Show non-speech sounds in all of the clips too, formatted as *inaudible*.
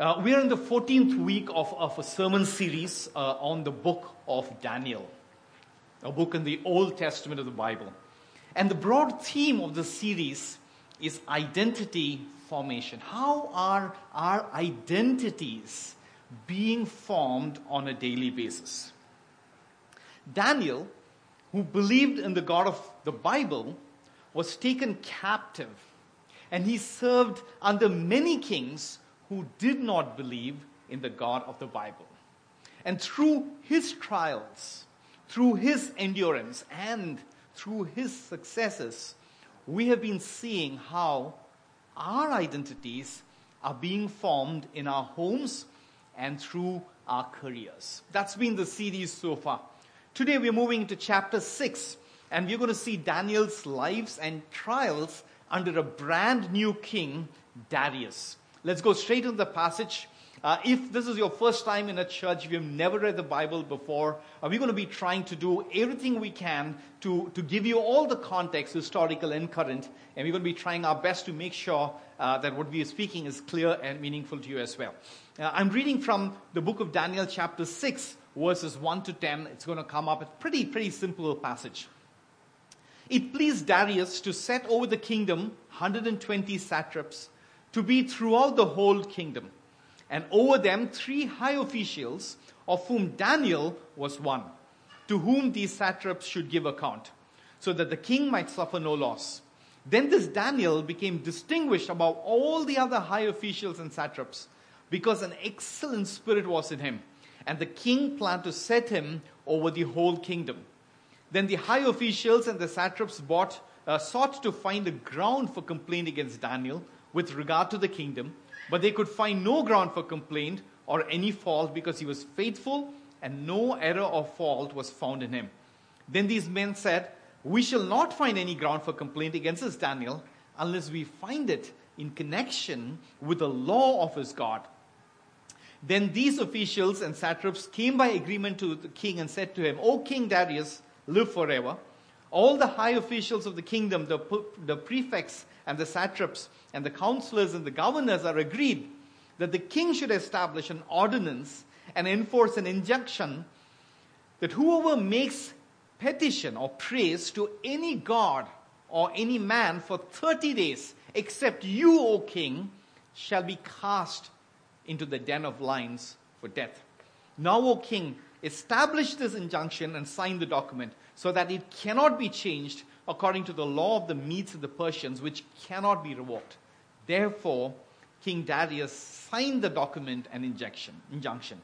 Uh, we are in the 14th week of, of a sermon series uh, on the book of Daniel, a book in the Old Testament of the Bible. And the broad theme of the series is identity formation. How are our identities being formed on a daily basis? Daniel, who believed in the God of the Bible, was taken captive and he served under many kings who did not believe in the God of the Bible. And through his trials, through his endurance, and through his successes, we have been seeing how our identities are being formed in our homes and through our careers. That's been the series so far. Today we're moving into chapter 6, and we're going to see Daniel's lives and trials under a brand new king, Darius. Let's go straight into the passage. Uh, if this is your first time in a church, if you've never read the Bible before, uh, we're going to be trying to do everything we can to, to give you all the context, historical and current, and we're going to be trying our best to make sure uh, that what we are speaking is clear and meaningful to you as well. Uh, I'm reading from the book of Daniel, chapter 6, verses 1 to 10. It's going to come up. It's pretty, pretty simple passage. It pleased Darius to set over the kingdom 120 satraps to be throughout the whole kingdom, and over them three high officials, of whom Daniel was one, to whom these satraps should give account, so that the king might suffer no loss. Then this Daniel became distinguished above all the other high officials and satraps, because an excellent spirit was in him, and the king planned to set him over the whole kingdom. Then the high officials and the satraps bought, uh, sought to find a ground for complaint against Daniel with regard to the kingdom, but they could find no ground for complaint or any fault because he was faithful and no error or fault was found in him. Then these men said, We shall not find any ground for complaint against this Daniel unless we find it in connection with the law of his God. Then these officials and satraps came by agreement to the king and said to him, O King Darius, live forever. All the high officials of the kingdom, the, the prefects and the satraps and the counselors and the governors are agreed that the king should establish an ordinance and enforce an injunction that whoever makes petition or praise to any god or any man for 30 days, except you, O king, shall be cast into the den of lions for death. Now, O king, establish this injunction and sign the document so that it cannot be changed according to the law of the Medes and the Persians, which cannot be revoked. Therefore, King Darius signed the document and injection, injunction.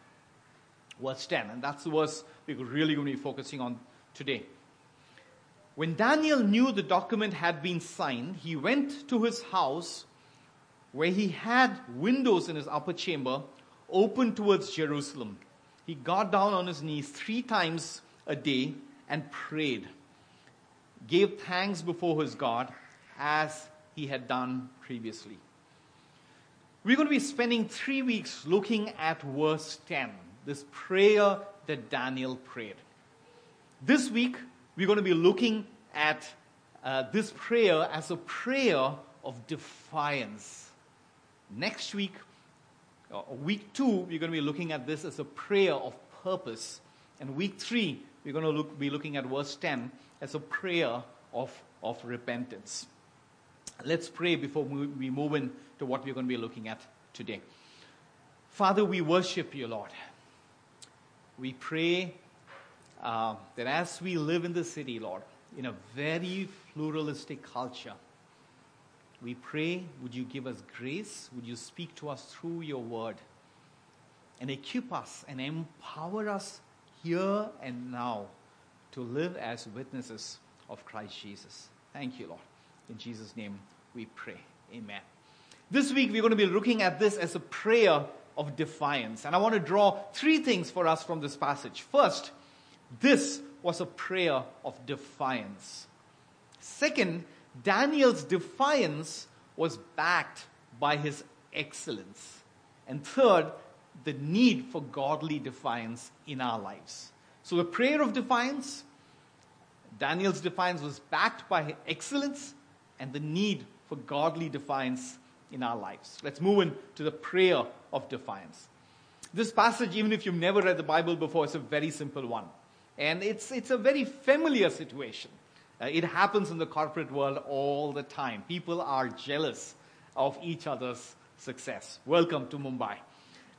Verse 10, and that's the verse we're really going to be focusing on today. When Daniel knew the document had been signed, he went to his house where he had windows in his upper chamber open towards Jerusalem. He got down on his knees three times a day and prayed, gave thanks before his God as he had done previously. We're going to be spending three weeks looking at verse 10, this prayer that Daniel prayed. This week, we're going to be looking at uh, this prayer as a prayer of defiance. Next week, uh, week two, we're going to be looking at this as a prayer of purpose. And week three, we're going to look, be looking at verse 10 as a prayer of, of repentance. Let's pray before we move into what we're going to be looking at today. Father, we worship you, Lord. We pray uh, that as we live in the city, Lord, in a very pluralistic culture, we pray, would you give us grace? Would you speak to us through your word? And equip us and empower us here and now to live as witnesses of Christ Jesus. Thank you, Lord. In Jesus' name we pray. Amen. This week we're going to be looking at this as a prayer of defiance. And I want to draw three things for us from this passage. First, this was a prayer of defiance. Second, Daniel's defiance was backed by his excellence. And third, the need for godly defiance in our lives. So the prayer of defiance, Daniel's defiance was backed by excellence and the need for godly defiance in our lives. Let's move into the prayer of defiance. This passage, even if you've never read the Bible before, is a very simple one. And it's, it's a very familiar situation. Uh, it happens in the corporate world all the time. People are jealous of each other's success. Welcome to Mumbai.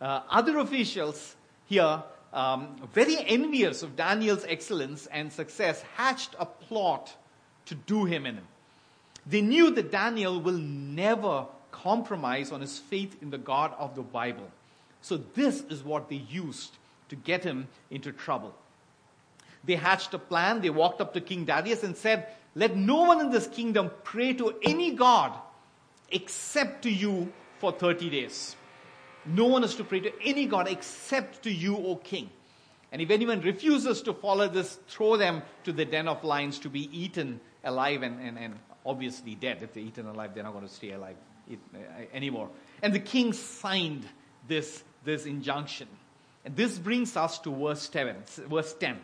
Uh, other officials here, um, very envious of Daniel's excellence and success, hatched a plot to do him in. They knew that Daniel will never compromise on his faith in the God of the Bible. So, this is what they used to get him into trouble. They hatched a plan. They walked up to King Darius and said, Let no one in this kingdom pray to any God except to you for 30 days. No one is to pray to any God except to you, O king. And if anyone refuses to follow this, throw them to the den of lions to be eaten alive and, and, and obviously dead. If they're eaten alive, they're not going to stay alive uh, anymore. And the king signed this, this injunction. And this brings us to verse 10, verse 10.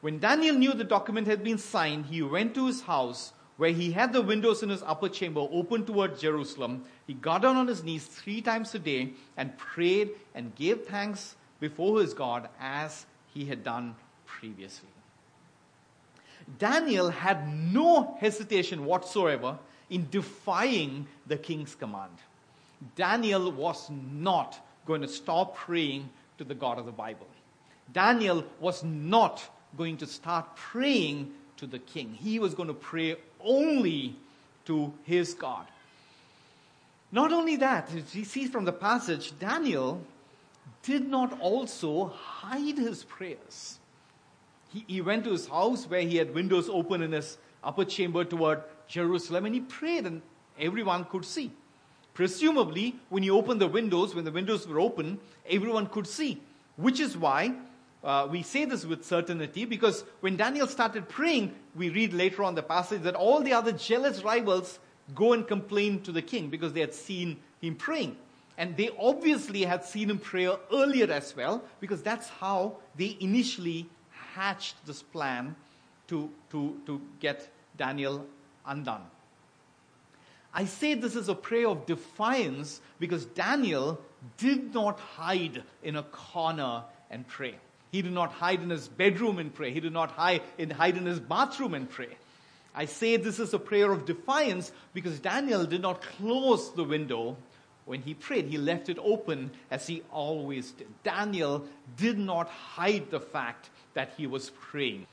When Daniel knew the document had been signed, he went to his house where he had the windows in his upper chamber open toward Jerusalem. He got down on his knees three times a day and prayed and gave thanks before his God as he had done previously. Daniel had no hesitation whatsoever in defying the king's command. Daniel was not going to stop praying to the God of the Bible. Daniel was not going to start praying to the king. He was going to pray only to his God. Not only that, as you see from the passage, Daniel did not also hide his prayers. He, he went to his house where he had windows open in his upper chamber toward Jerusalem and he prayed and everyone could see. Presumably, when he opened the windows, when the windows were open, everyone could see. Which is why uh, we say this with certainty because when Daniel started praying, we read later on the passage that all the other jealous rivals go and complain to the king because they had seen him praying. And they obviously had seen him pray earlier as well because that's how they initially hatched this plan to, to, to get Daniel undone. I say this is a prayer of defiance because Daniel did not hide in a corner and pray. He did not hide in his bedroom and pray. He did not hide in, hide in his bathroom and pray. I say this is a prayer of defiance because Daniel did not close the window when he prayed. He left it open as he always did. Daniel did not hide the fact that he was praying.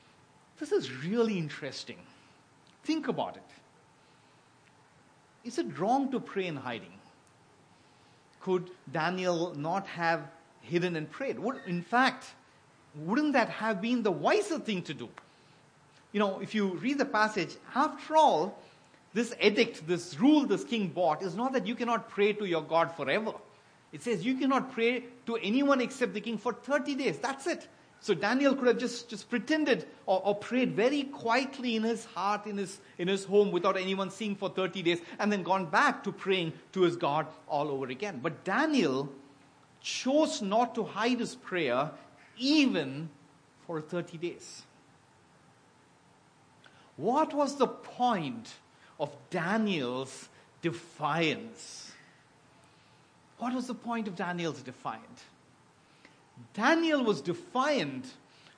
This is really interesting. Think about it. Is it wrong to pray in hiding? Could Daniel not have hidden and prayed? In fact, wouldn't that have been the wiser thing to do? You know, if you read the passage, after all, this edict, this rule this king bought is not that you cannot pray to your God forever. It says you cannot pray to anyone except the king for 30 days. That's it. So Daniel could have just, just pretended or, or, prayed very quietly in his heart, in his, in his home, without anyone seeing for 30 days, and then gone back to praying to his God all over again. But Daniel chose not to hide his prayer even for 30 days. What was the point of Daniel's defiance? What was the point of Daniel's defiance? Daniel was defiant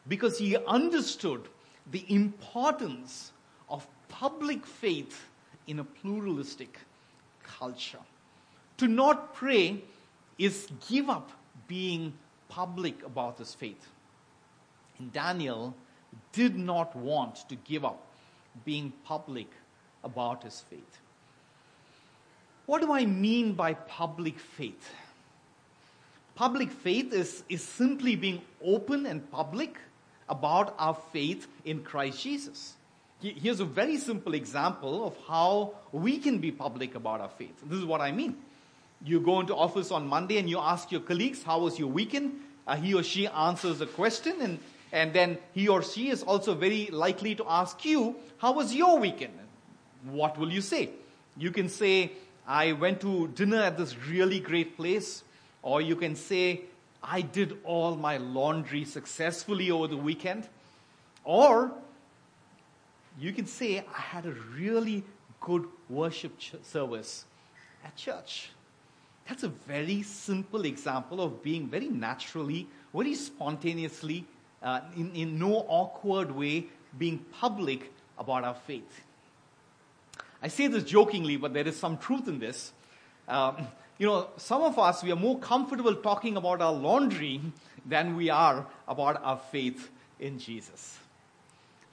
because he understood the importance of public faith in a pluralistic culture. To not pray is give up being public about his faith. And Daniel did not want to give up being public about his faith. What do I mean by public faith? Public faith is, is simply being open and public about our faith in Christ Jesus. Here's a very simple example of how we can be public about our faith. This is what I mean. You go into office on Monday and you ask your colleagues, How was your weekend? Uh, he or she answers the question, and, and then he or she is also very likely to ask you, How was your weekend? What will you say? You can say, I went to dinner at this really great place. Or you can say, I did all my laundry successfully over the weekend. Or you can say, I had a really good worship ch- service at church. That's a very simple example of being very naturally, very spontaneously, uh, in, in no awkward way, being public about our faith. I say this jokingly, but there is some truth in this. Um, you know, some of us, we are more comfortable talking about our laundry than we are about our faith in Jesus.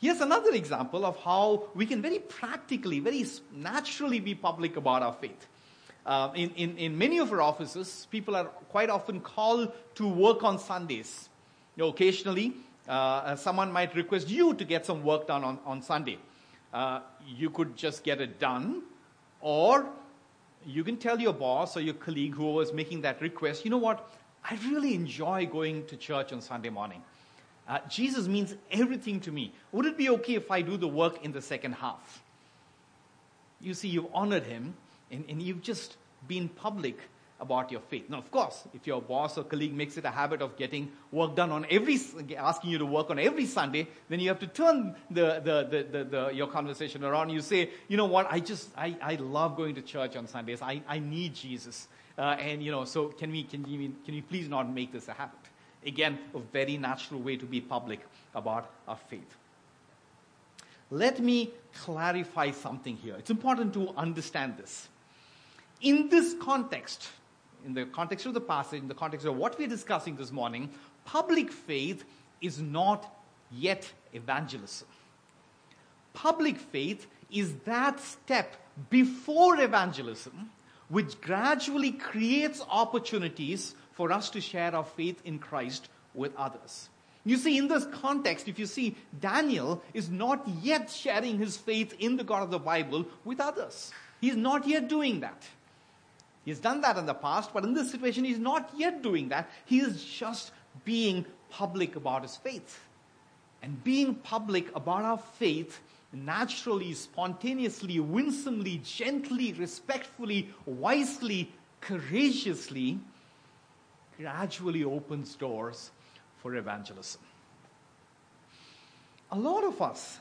Here's another example of how we can very practically, very naturally be public about our faith. Uh, in, in, in many of our offices, people are quite often called to work on Sundays. You know, occasionally, uh, someone might request you to get some work done on, on Sunday. Uh, you could just get it done, or you can tell your boss or your colleague who was making that request, you know what? I really enjoy going to church on Sunday morning. Uh, Jesus means everything to me. Would it be okay if I do the work in the second half? You see, you've honored him and, and you've just been public about your faith. Now, of course, if your boss or colleague makes it a habit of getting work done on every, asking you to work on every Sunday, then you have to turn the, the, the, the, your conversation around. You say, you know what, I just, I, I love going to church on Sundays. I, I need Jesus. Uh, and, you know, so can we, can, you, can we please not make this a habit? Again, a very natural way to be public about our faith. Let me clarify something here. It's important to understand this. In this context, in the context of the passage, in the context of what we're discussing this morning, public faith is not yet evangelism. Public faith is that step before evangelism, which gradually creates opportunities for us to share our faith in Christ with others. You see, in this context, if you see, Daniel is not yet sharing his faith in the God of the Bible with others. He's not yet doing that. He's done that in the past, but in this situation, he's not yet doing that. He is just being public about his faith. And being public about our faith naturally, spontaneously, winsomely, gently, respectfully, wisely, courageously gradually opens doors for evangelism. A lot of us,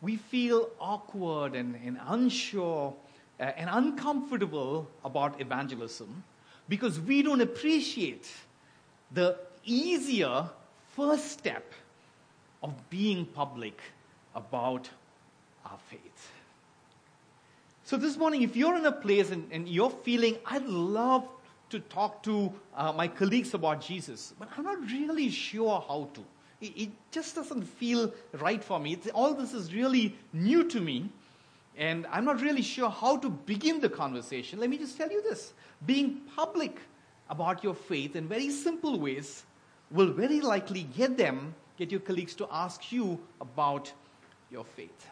we feel awkward and, and unsure uh, and uncomfortable about evangelism because we don't appreciate the easier first step of being public about our faith. So, this morning, if you're in a place and, and you're feeling, I'd love to talk to uh, my colleagues about Jesus, but I'm not really sure how to. It, it just doesn't feel right for me. It's, all this is really new to me. And I'm not really sure how to begin the conversation. Let me just tell you this being public about your faith in very simple ways will very likely get them, get your colleagues to ask you about your faith.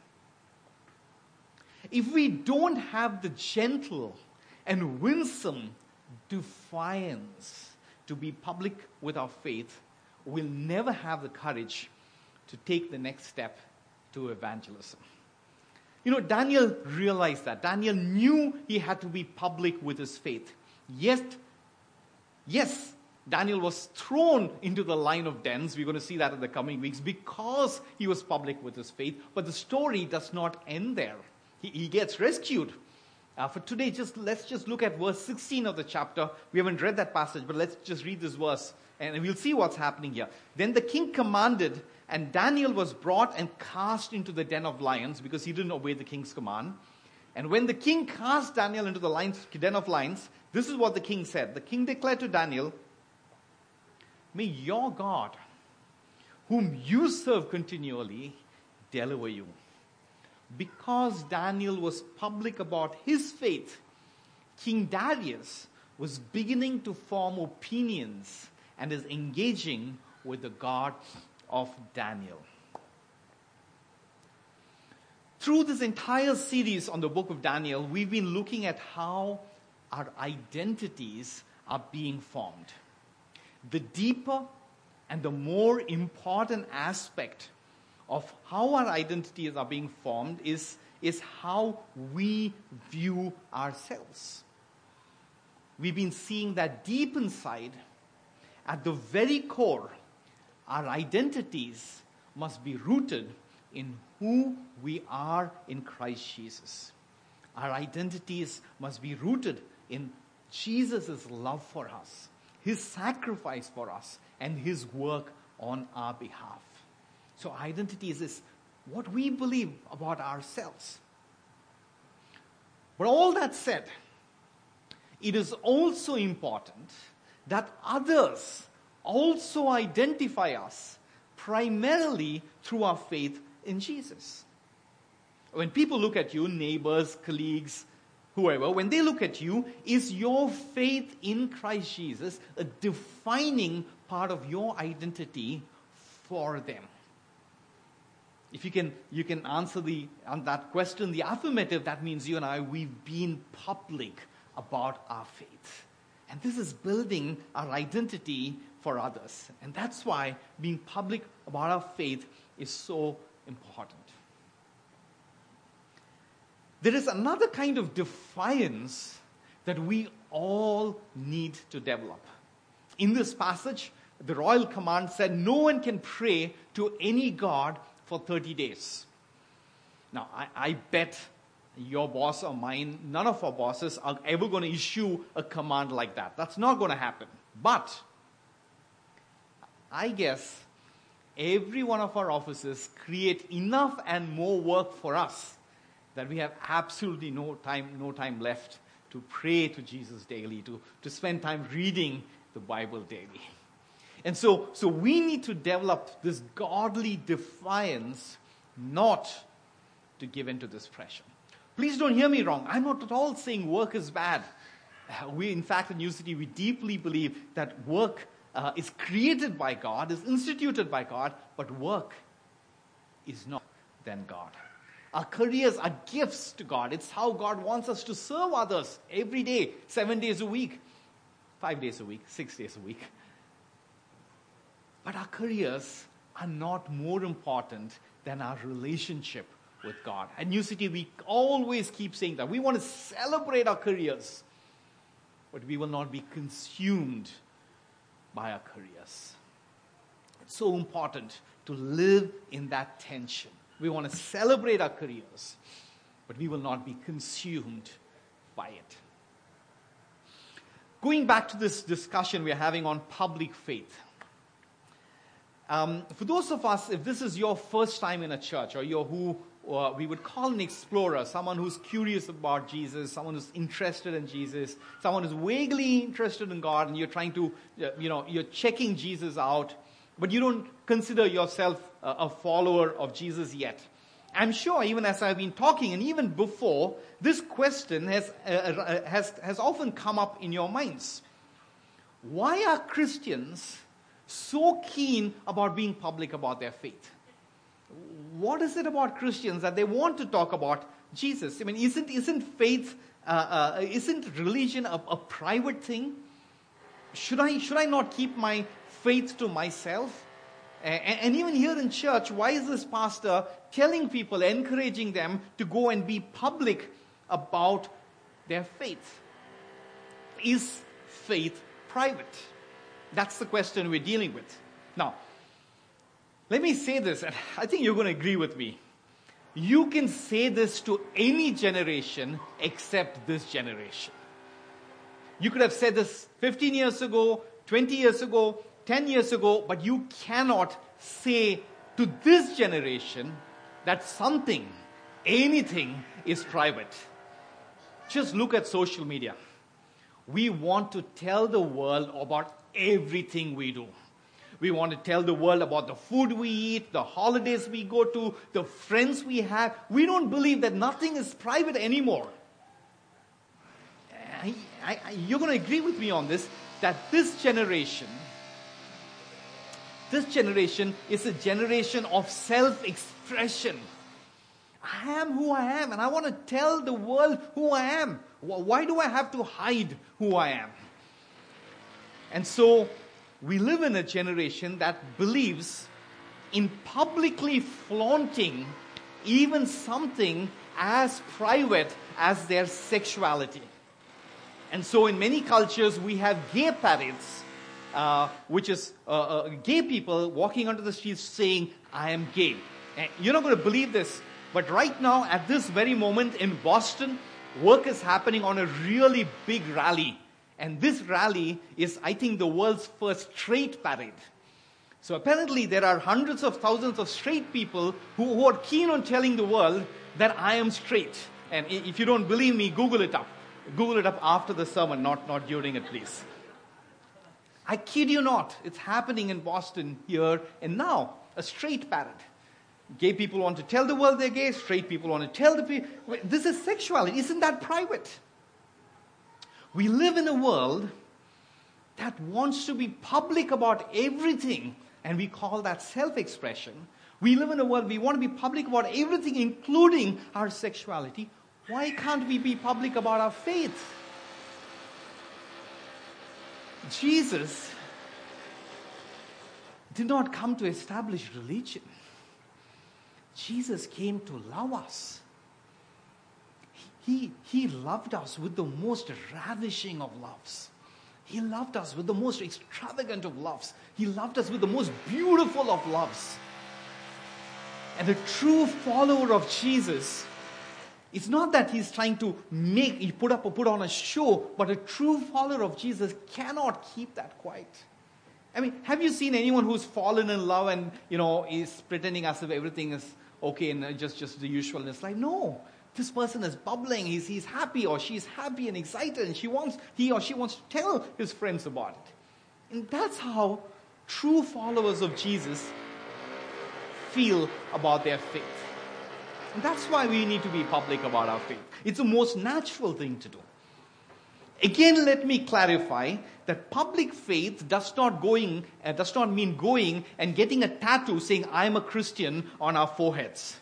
If we don't have the gentle and winsome defiance to be public with our faith, we'll never have the courage to take the next step to evangelism. You know, Daniel realized that. Daniel knew he had to be public with his faith. Yet, yes, Daniel was thrown into the line of dens. We're going to see that in the coming weeks because he was public with his faith. But the story does not end there. He, he gets rescued. Uh, for today, just let's just look at verse 16 of the chapter. We haven't read that passage, but let's just read this verse and we'll see what's happening here. Then the king commanded and Daniel was brought and cast into the den of lions because he didn't obey the king's command. And when the king cast Daniel into the lions, den of lions, this is what the king said. The king declared to Daniel, May your God, whom you serve continually, deliver you. Because Daniel was public about his faith, King Darius was beginning to form opinions and is engaging with the God of Daniel. Through this entire series on the book of Daniel, we've been looking at how our identities are being formed. The deeper and the more important aspect of how our identities are being formed is, is how we view ourselves. We've been seeing that deep inside, at the very core, our identities must be rooted in who we are in Christ Jesus. Our identities must be rooted in Jesus' love for us, his sacrifice for us, and his work on our behalf. So, identity is what we believe about ourselves. But all that said, it is also important that others also identify us primarily through our faith in Jesus. When people look at you, neighbors, colleagues, whoever, when they look at you, is your faith in Christ Jesus a defining part of your identity for them? If you can, you can answer the, on that question, the affirmative, that means you and I, we've been public about our faith. And this is building our identity for others. And that's why being public about our faith is so important. There is another kind of defiance that we all need to develop. In this passage, the royal command said no one can pray to any God for 30 days. Now, I, I bet your boss or mine, none of our bosses are ever going to issue a command like that. That's not going to happen. But I guess every one of our offices create enough and more work for us that we have absolutely no time, no time left to pray to Jesus daily, to, to spend time reading the Bible daily. And so, so we need to develop this godly defiance not to give in to this pressure. Please don't hear me wrong. I'm not at all saying work is bad. Uh, we, in fact, at New City, we deeply believe that work uh, is created by God, is instituted by God, but work is not than God. Our careers are gifts to God. It's how God wants us to serve others every day, seven days a week, five days a week, six days a week. But our careers are not more important than our relationship with God. At New City, we always keep saying that. We want to celebrate our careers, but we will not be consumed by our careers. It's so important to live in that tension. We want to celebrate our careers, but we will not be consumed by it. Going back to this discussion we're having on public faith. Um, for those of us, if this is your first time in a church, or you're who or we would call an explorer, someone who's curious about Jesus, someone who's interested in Jesus, someone who's vaguely interested in God, and you're trying to, uh, you know, you're checking Jesus out, but you don't consider yourself a follower of Jesus yet. I'm sure, even as I've been talking, and even before, this question has, uh, uh, has, has often come up in your minds. Why are Christians so keen about being public about their faith? What is it about Christians that they want to talk about Jesus? I mean, isn't, isn't faith, uh, uh, isn't religion a, a private thing? Should I, should I not keep my faith to myself? And, and even here in church, why is this pastor telling people, encouraging them to go and be public about their faith? Is faith private? That's the question we're dealing with. Now, let me say this, and I think you're going to agree with me. You can say this to any generation except this generation. You could have said this 15 years ago, 20 years ago, 10 years ago, but you cannot say to this generation that something, anything is private. Just look at social media. We want to tell the world about everything we do. We want to tell the world about the food we eat, the holidays we go to, the friends we have. We don't believe that nothing is private anymore. I, I, you're going to agree with me on this that this generation, this generation is a generation of self expression. I am who I am, and I want to tell the world who I am. Why do I have to hide who I am? And so we live in a generation that believes in publicly flaunting even something as private as their sexuality. And so, in many cultures, we have gay parades, uh, which is uh, uh, gay people walking onto the streets saying, I am gay. And you're not going to believe this, but right now, at this very moment in Boston, work is happening on a really big rally. And this rally is, I think, the world's first straight parade. So apparently, there are hundreds of thousands of straight people who, who are keen on telling the world that I am straight. And if you don't believe me, Google it up. Google it up after the sermon, not, not during it, please. I kid you not, it's happening in Boston here and now. A straight parade. Gay people want to tell the world they're gay, straight people want to tell the people. This is sexuality. Isn't that private? We live in a world that wants to be public about everything, and we call that self expression. We live in a world we want to be public about everything, including our sexuality. Why can't we be public about our faith? Jesus did not come to establish religion. Jesus came to love us. He, he loved us with the most ravishing of loves. He loved us with the most extravagant of loves. He loved us with the most beautiful of loves. And a true follower of Jesus, it's not that he's trying to make, he put up or put on a show, but a true follower of Jesus cannot keep that quiet. I mean, have you seen anyone who's fallen in love and, you know, is pretending as if everything is okay and just, just the usual in his life? No. This person is bubbling. He's, he's happy or she's happy and excited and she wants, he or she wants to tell his friends about it. And that's how true followers of Jesus feel about their faith. And that's why we need to be public about our faith. It's the most natural thing to do. Again, let me clarify that public faith does not going uh, does not mean going and getting a tattoo saying I'm a Christian on our foreheads.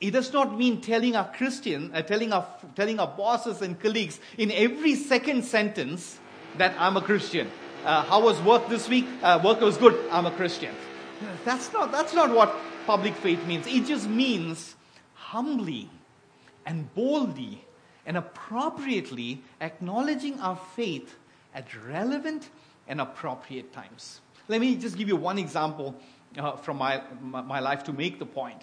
It does not mean telling our Christian, uh, telling our telling our bosses and colleagues in every second sentence that I'm a Christian. Uh, how was work this week? Uh, work was good. I'm a Christian. That's not that's not what public faith means. It just means humbly and boldly and appropriately acknowledging our faith at relevant and appropriate times. Let me just give you one example uh, from my, my, my life to make the point.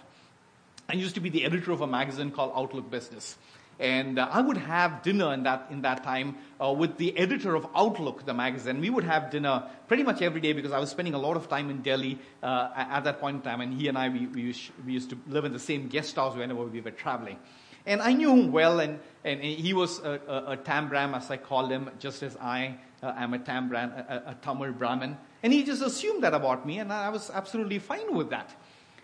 I used to be the editor of a magazine called Outlook Business. And uh, I would have dinner in that, in that time uh, with the editor of Outlook, the magazine. We would have dinner pretty much every day because I was spending a lot of time in Delhi uh, at that point in time. And he and I, we, we, used, we used to live in the same guest house whenever we were traveling. And I knew him well, and, and he was a, a, a Tambram, as I call him, just as I uh, am a Tambram, a, a, Tamil Brahmin. And he just assumed that about me, and I was absolutely fine with that.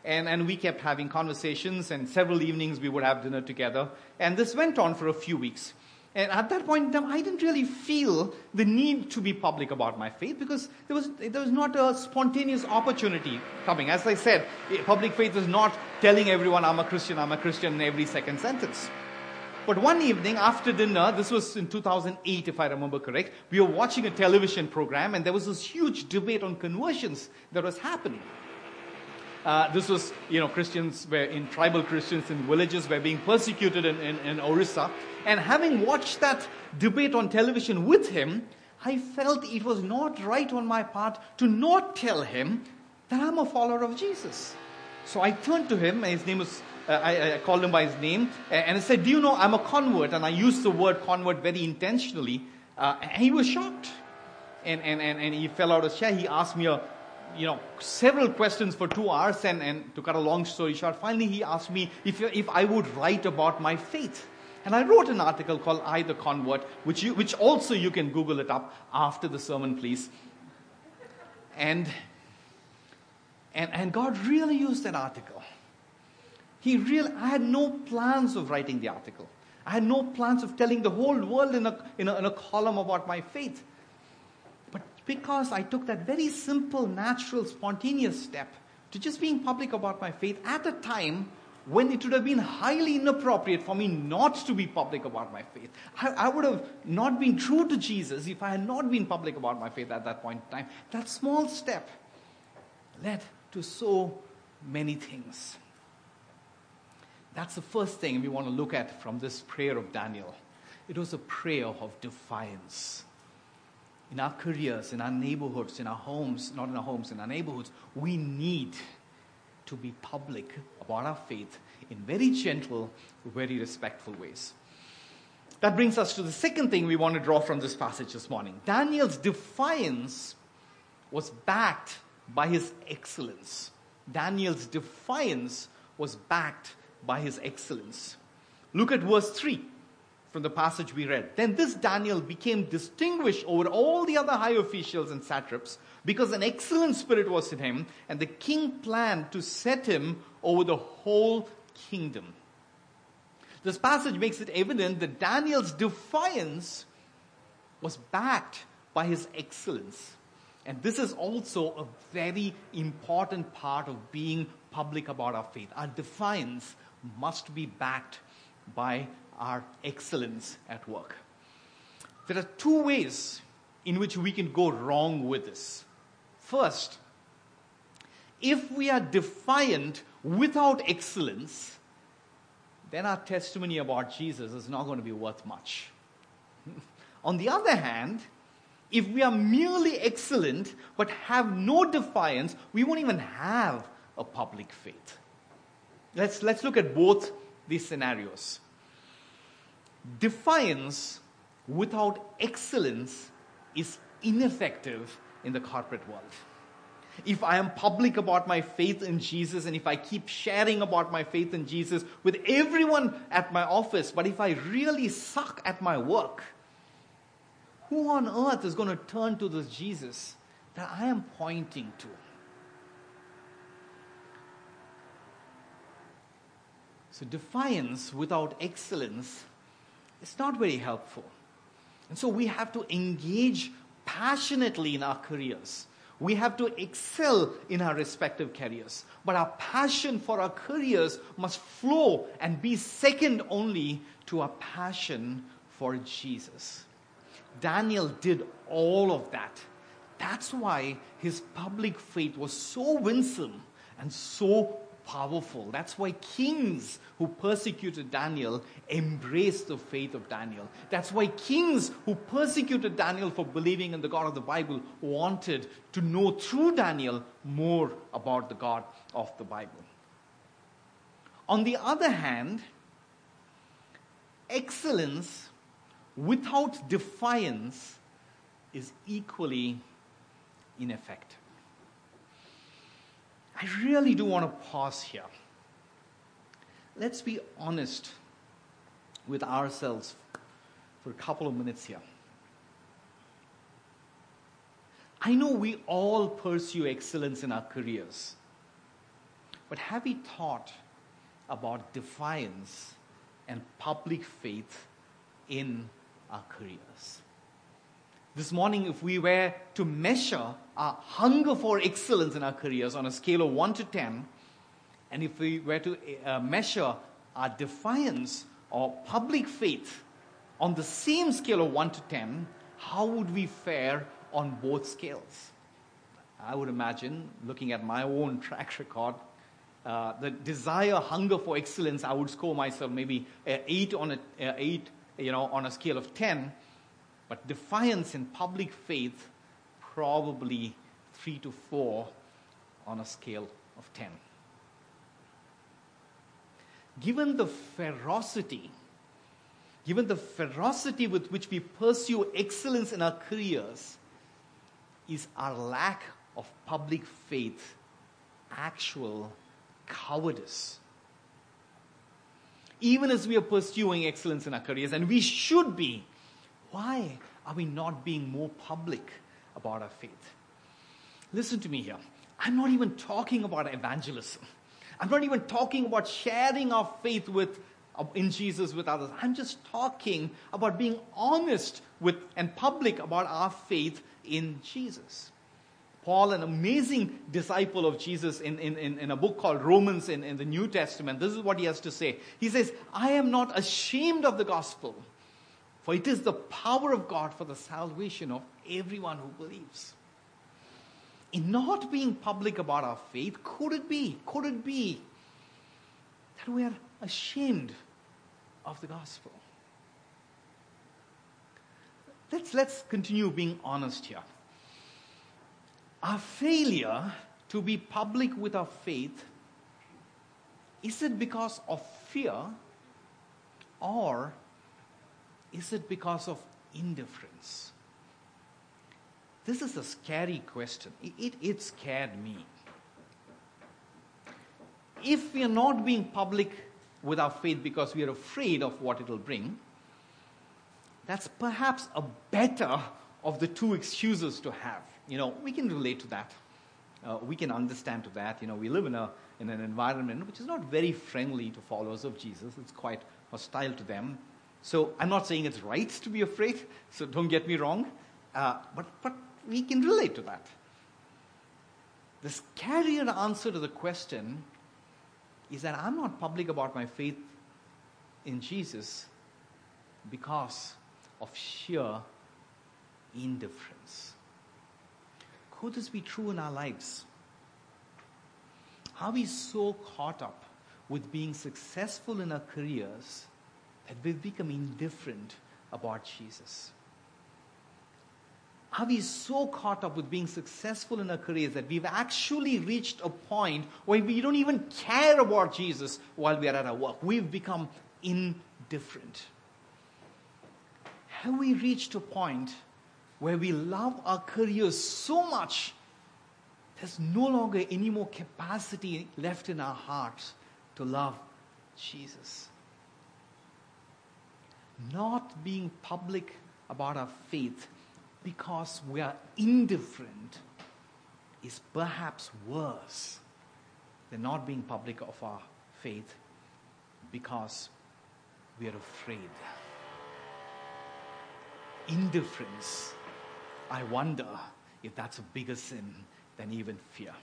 And, and we kept having conversations, and several evenings we would have dinner together. And this went on for a few weeks. And at that point in time, I didn't really feel the need to be public about my faith because there was, there was not a spontaneous opportunity coming. As I said, eh, public faith is not telling everyone, I'm a Christian, I'm a Christian in every second sentence. But one evening after dinner, this was in 2008, if I remember correct, we were watching a television program and there was this huge debate on conversions that was happening. Uh, this was, you know, Christians were in tribal Christians in villages were being persecuted in, in, in Orissa. And having watched that debate on television with him, I felt it was not right on my part to not tell him that I'm a follower of Jesus. So I turned to him, and his name was, uh, I, I, called him by his name, and I said, Do you know I'm a convert? And I used the word convert very intentionally. Uh, and he was shocked. And, and, and, and he fell out of chair. He asked me a you know, several questions for two hours, and, and to cut a long story short, finally he asked me if, if I would write about my faith. And I wrote an article called I the Convert, which, you, which also you can Google it up after the sermon, please. And, and, and God really used that article. He really, I had no plans of writing the article. I had no plans of telling the whole world in a, in a, in a column about my faith because I took that very simple, natural, spontaneous step to just being public about my faith at a time when it would have been highly inappropriate for me not to be public about my faith. I, I, would have not been true to Jesus if I had not been public about my faith at that point in time. That small step led to so many things. That's the first thing we want to look at from this prayer of Daniel. It was a prayer of defiance in our careers, in our neighborhoods, in our homes, not in our homes, in our neighborhoods, we need to be public about our faith in very gentle, very respectful ways. That brings us to the second thing we want to draw from this passage this morning. Daniel's defiance was backed by his excellence. Daniel's defiance was backed by his excellence. Look at verse 3 from the passage we read. Then this Daniel became distinguished over all the other high officials and satraps because an excellent spirit was in him, and the king planned to set him over the whole kingdom. This passage makes it evident that Daniel's defiance was backed by his excellence. And this is also a very important part of being public about our faith. Our defiance must be backed by our excellence at work. There are two ways in which we can go wrong with this. First, if we are defiant without excellence, then our testimony about Jesus is not going to be worth much. *laughs* On the other hand, if we are merely excellent but have no defiance, we won't even have a public faith. Let's, let's look at both these scenarios. Defiance without excellence is ineffective in the corporate world. If I am public about my faith in Jesus and if I keep sharing about my faith in Jesus with everyone at my office, but if I really suck at my work, who on earth is going to turn to this Jesus that I am pointing to? So, defiance without excellence is not very helpful. And so, we have to engage passionately in our careers. We have to excel in our respective careers. But our passion for our careers must flow and be second only to our passion for Jesus. Daniel did all of that. That's why his public faith was so winsome and so powerful. That's why kings who persecuted Daniel embraced the faith of Daniel. That's why kings who persecuted Daniel for believing in the God of the Bible wanted to know through Daniel more about the God of the Bible. On the other hand, excellence without defiance is equally ineffective. I really do want to pause here. Let's be honest with ourselves for a couple of minutes here. I know we all pursue excellence in our careers, but have we thought about defiance and public faith in our careers? This morning, if we were to measure our hunger for excellence in our careers on a scale of 1 to 10, and if we were to uh, measure our defiance or public faith on the same scale of 1 to 10, how would we fare on both scales? I would imagine, looking at my own track *laughs* record, uh, the desire, hunger for excellence, I would score myself maybe eight on a uh, eight, you know, on a scale of ten, but defiance in public faith, probably three to four on a scale of 10. Given the ferocity, given the ferocity with which we pursue excellence in our careers, is our lack of public faith actual cowardice? Even as we are pursuing excellence in our careers, and we should be, why are we not being more public about our faith? Listen to me here. I'm not even talking about evangelism. I'm not even talking about sharing our faith with uh, in Jesus with others. I'm just talking about being honest with and public about our faith in Jesus. Paul, an amazing disciple of Jesus in, in, in, in, a book called Romans in, in the New Testament, this is what he has to say. He says, I am not ashamed of the gospel for it is the power of God for the salvation of everyone who believes. In not being public about our faith, could it be, could it be that we are ashamed of the gospel? Let's, let's continue being honest here. Our failure to be public with our faith, is it because of fear or is it because of indifference? This is a scary question. It, it, it scared me. If we are not being public with our faith because we are afraid of what it will bring, that's perhaps a better of the two excuses to have. You know, we can relate to that. Uh, we can understand to that. You know, we live in, a, in an environment which is not very friendly to followers of Jesus. It's quite hostile to them. So I'm not saying it's right to be afraid, so don't get me wrong. Uh, but, but we can relate to that. The scarier answer to the question is that I'm not public about my faith in Jesus because of sheer indifference. Could this be true in our lives? Are we so caught up with being successful in our careers that we've become indifferent about Jesus? Are we so caught up with being successful in our careers that we've actually reached a point where we don't even care about Jesus while we are at our work? We've become indifferent. Have we reached a point where we love our careers so much there's no longer any more capacity left in our hearts to love Jesus? Not being public about our faith because we are indifferent is perhaps worse than not being public of our faith because we are afraid. Indifference, I wonder if that's a bigger sin than even fear.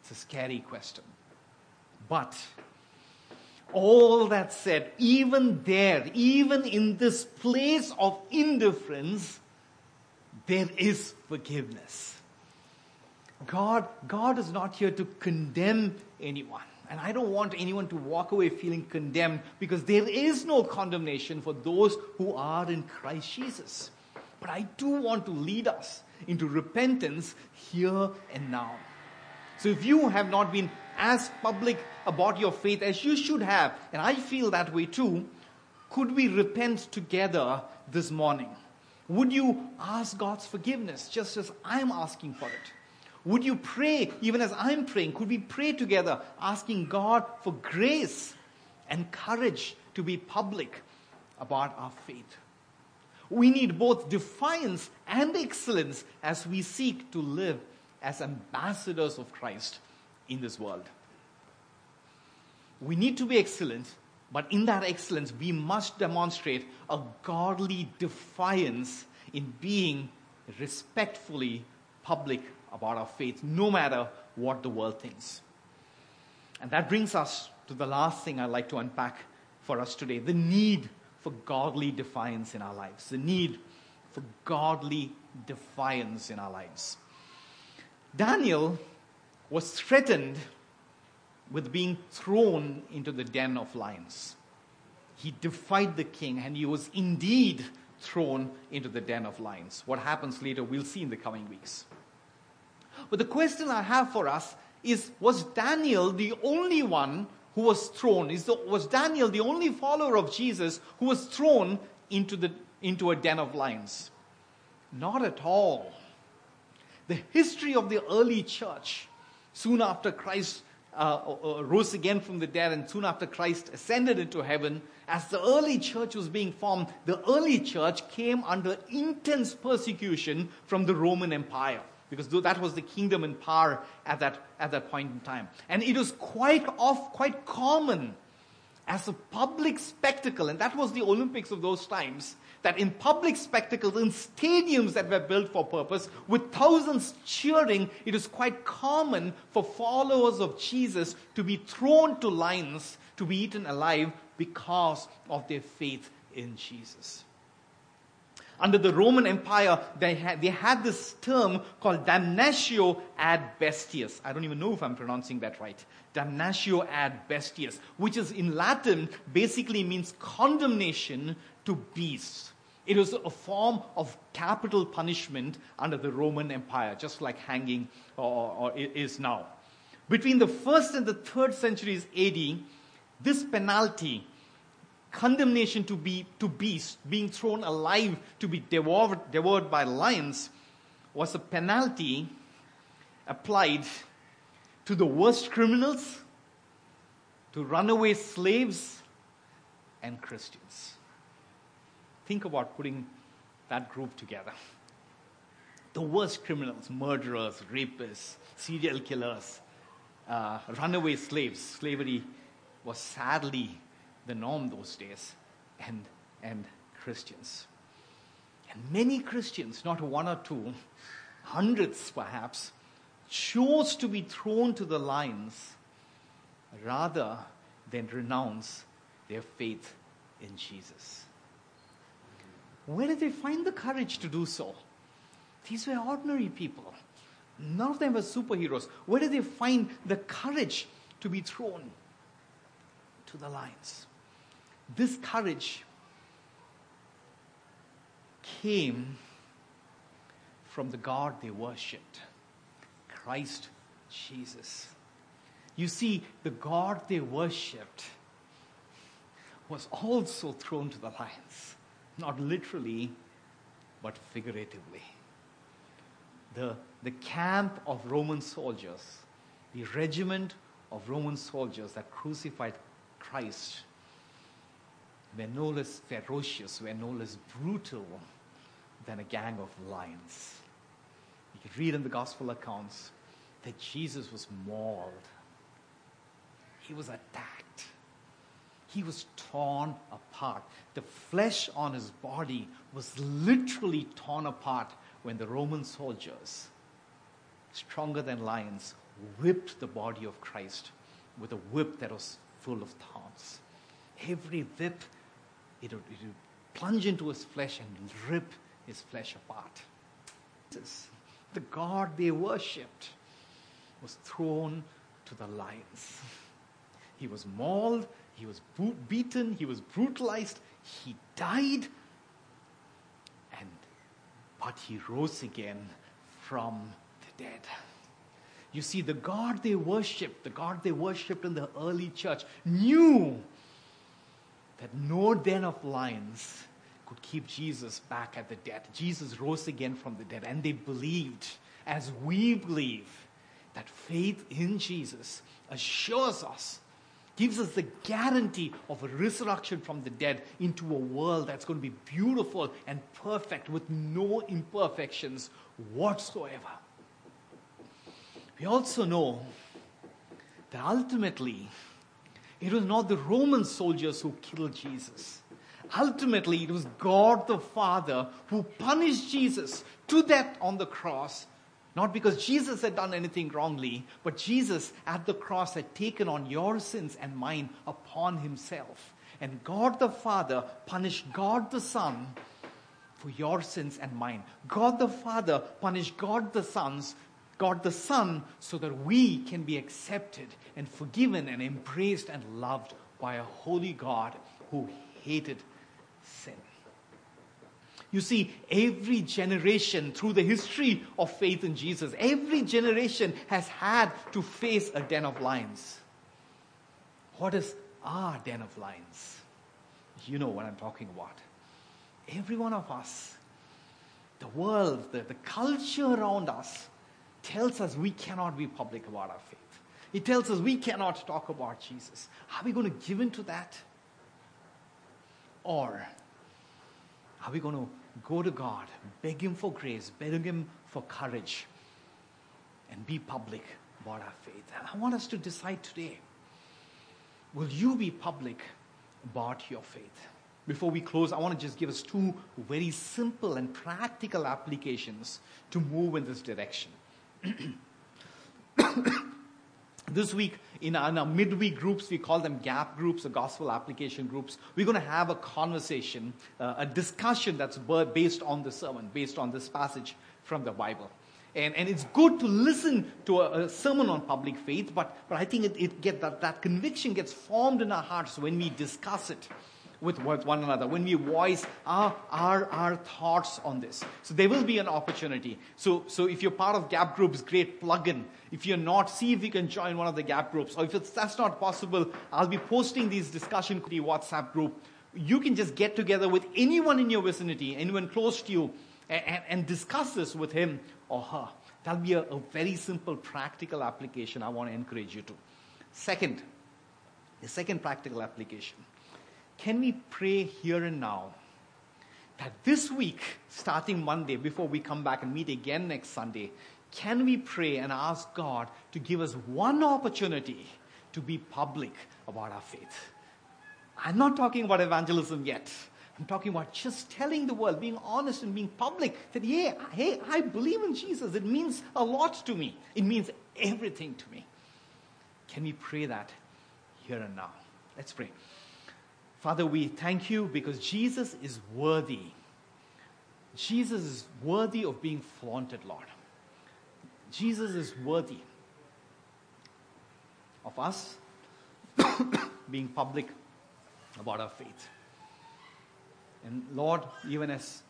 It's a scary question. But all that said, even there, even in this place of indifference, there is forgiveness. God, God is not here to condemn anyone. And I don't want anyone to walk away feeling condemned because there is no condemnation for those who are in Christ Jesus. But I do want to lead us into repentance here and now. So if you have not been as public about your faith as you should have, and I feel that way too, could we repent together this morning? Would you ask God's forgiveness just as I'm asking for it? Would you pray even as I'm praying? Could we pray together asking God for grace and courage to be public about our faith? We need both defiance and excellence as we seek to live as ambassadors of Christ in this world. We need to be excellent but in that excellence, we must demonstrate a godly defiance in being respectfully public about our faith, no matter what the world thinks. And that brings us to the last thing I'd like to unpack for us today the need for godly defiance in our lives. The need for godly defiance in our lives. Daniel was threatened with being thrown into the den of lions. He defied the king and he was indeed thrown into the den of lions. What happens later, we'll see in the coming weeks. But the question I have for us is Was Daniel the only one who was thrown? Is the, was Daniel the only follower of Jesus who was thrown into, the, into a den of lions? Not at all. The history of the early church, soon after Christ uh, uh, rose again from the dead, and soon after Christ ascended into heaven, as the early church was being formed, the early church came under intense persecution from the Roman Empire. Because that was the kingdom in power at that, at that point in time. And it was quite off, quite common as a public spectacle, and that was the Olympics of those times, that in public spectacles, in stadiums that were built for purpose, with thousands cheering, it is quite common for followers of Jesus to be thrown to lions, to be eaten alive because of their faith in Jesus. Under the Roman Empire, they had, they had this term called damnatio ad bestias. I don't even know if I'm pronouncing that right. Damnatio ad bestias, which is in Latin basically means condemnation to beasts. It was a form of capital punishment under the Roman Empire, just like hanging or, or is now. Between the first and the third centuries AD, this penalty condemnation to be to beasts, being thrown alive to be devoured, devoured by lions, was a penalty applied to the worst criminals, to runaway slaves, and Christians. Think about putting that group together. The worst criminals, murderers, rapists, serial killers, uh, runaway slaves. Slavery was sadly the norm those days, and, and Christians. And many Christians, not one or two, hundreds perhaps, chose to be thrown to the lions rather than renounce their faith in Jesus. Where did they find the courage to do so? These were ordinary people. None of them were superheroes. Where did they find the courage to be thrown to the lions? This courage came from the God they worshipped, Christ Jesus. You see, the God they worshipped was also thrown to the lions, not literally, but figuratively. The, the camp of Roman soldiers, the regiment of Roman soldiers that crucified Christ, were no less ferocious, were no less brutal than a gang of lions. You can read in the gospel accounts that Jesus was mauled, he was attacked, he was torn apart. The flesh on his body was literally torn apart when the Roman soldiers, stronger than lions, whipped the body of Christ with a whip that was full of thorns. Every whip, it would, it would plunge into his flesh and rip his flesh apart. The God they worshipped was thrown to the lions. He was mauled, he was beaten, he was brutalized, he died, and but he rose again from the dead. You see, the God they worshipped, the God they worshipped in the early church, knew that no den of lions could keep Jesus back at the dead. Jesus rose again from the dead, and they believed, as we believe, that faith in Jesus assures us gives us the guarantee of a resurrection from the dead into a world that's going to be beautiful and perfect with no imperfections whatsoever. We also know that ultimately it was not the Roman soldiers who killed Jesus. Ultimately, it was God the Father who punished Jesus to death on the cross not because Jesus had done anything wrongly, but Jesus at the cross had taken on your sins and mine upon himself. And God the Father punished God the Son for your sins and mine. God the Father punished God the Sons, God the Son, so that we can be accepted and forgiven and embraced and loved by a holy God who hated sin. You see, every generation through the history of faith in Jesus, every generation has had to face a den of lions. What is our den of lions? You know what I'm talking about. Every one of us, the world, the, the culture around us tells us we cannot be public about our faith. It tells us we cannot talk about Jesus. Are we going to give in to that? Or are we going to go to God, beg Him for grace, beg Him for courage, and be public about our faith. And I want us to decide today will you be public about your faith? Before we close, I want to just give us two very simple and practical applications to move in this direction. *clears throat* this week, in our, in our, midweek groups, we call them gap groups or gospel application groups. We're going to have a conversation, uh, a discussion that's based on the sermon, based on this passage from the Bible. And, and it's good to listen to a, a sermon on public faith, but, but I think it, it get that, that conviction gets formed in our hearts when we discuss it with one another, when we voice our, our, our thoughts on this. So there will be an opportunity. So, so if you're part of Gap Groups, great plug in. If you're not, see if you can join one of the Gap Groups. Or if that's not possible, I'll be posting these discussion WhatsApp group you can just get together with anyone in your vicinity, anyone close to you, and, and discuss this with him or her. That'll be a, a very simple, practical application I want to encourage you to. Second, the second practical application. Can we pray here and now that this week, starting Monday, before we come back and meet again next Sunday, can we pray and ask God to give us one opportunity to be public about our faith? I'm not talking about evangelism yet. I'm talking about just telling the world, being honest and being public that, yeah, hey, I believe in Jesus. It means a lot to me. It means everything to me. Can we pray that here and now? Let's pray. Father, we thank you because Jesus is worthy. Jesus is worthy of being flaunted, Lord. Jesus is worthy of us *coughs* being public about our faith. And Lord, even as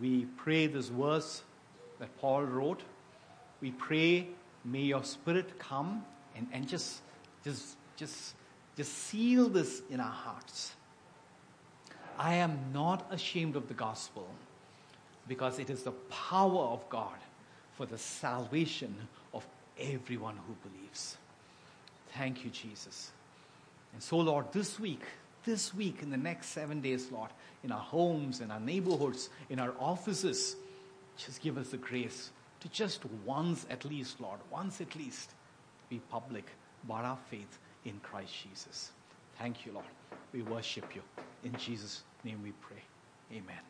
we pray this verse that Paul wrote, we pray, may your spirit come and, and just, just, just, just seal this in our hearts. I am not ashamed of the gospel because it is the power of God for the salvation of everyone who believes. Thank you, Jesus. And so, Lord, this week, this week, in the next seven days, Lord, in our homes, in our neighborhoods, in our offices, just give us the grace to just once at least, Lord, once at least, be public about our faith in Christ Jesus. Thank you, Lord. We worship you. In Jesus' name we pray. Amen.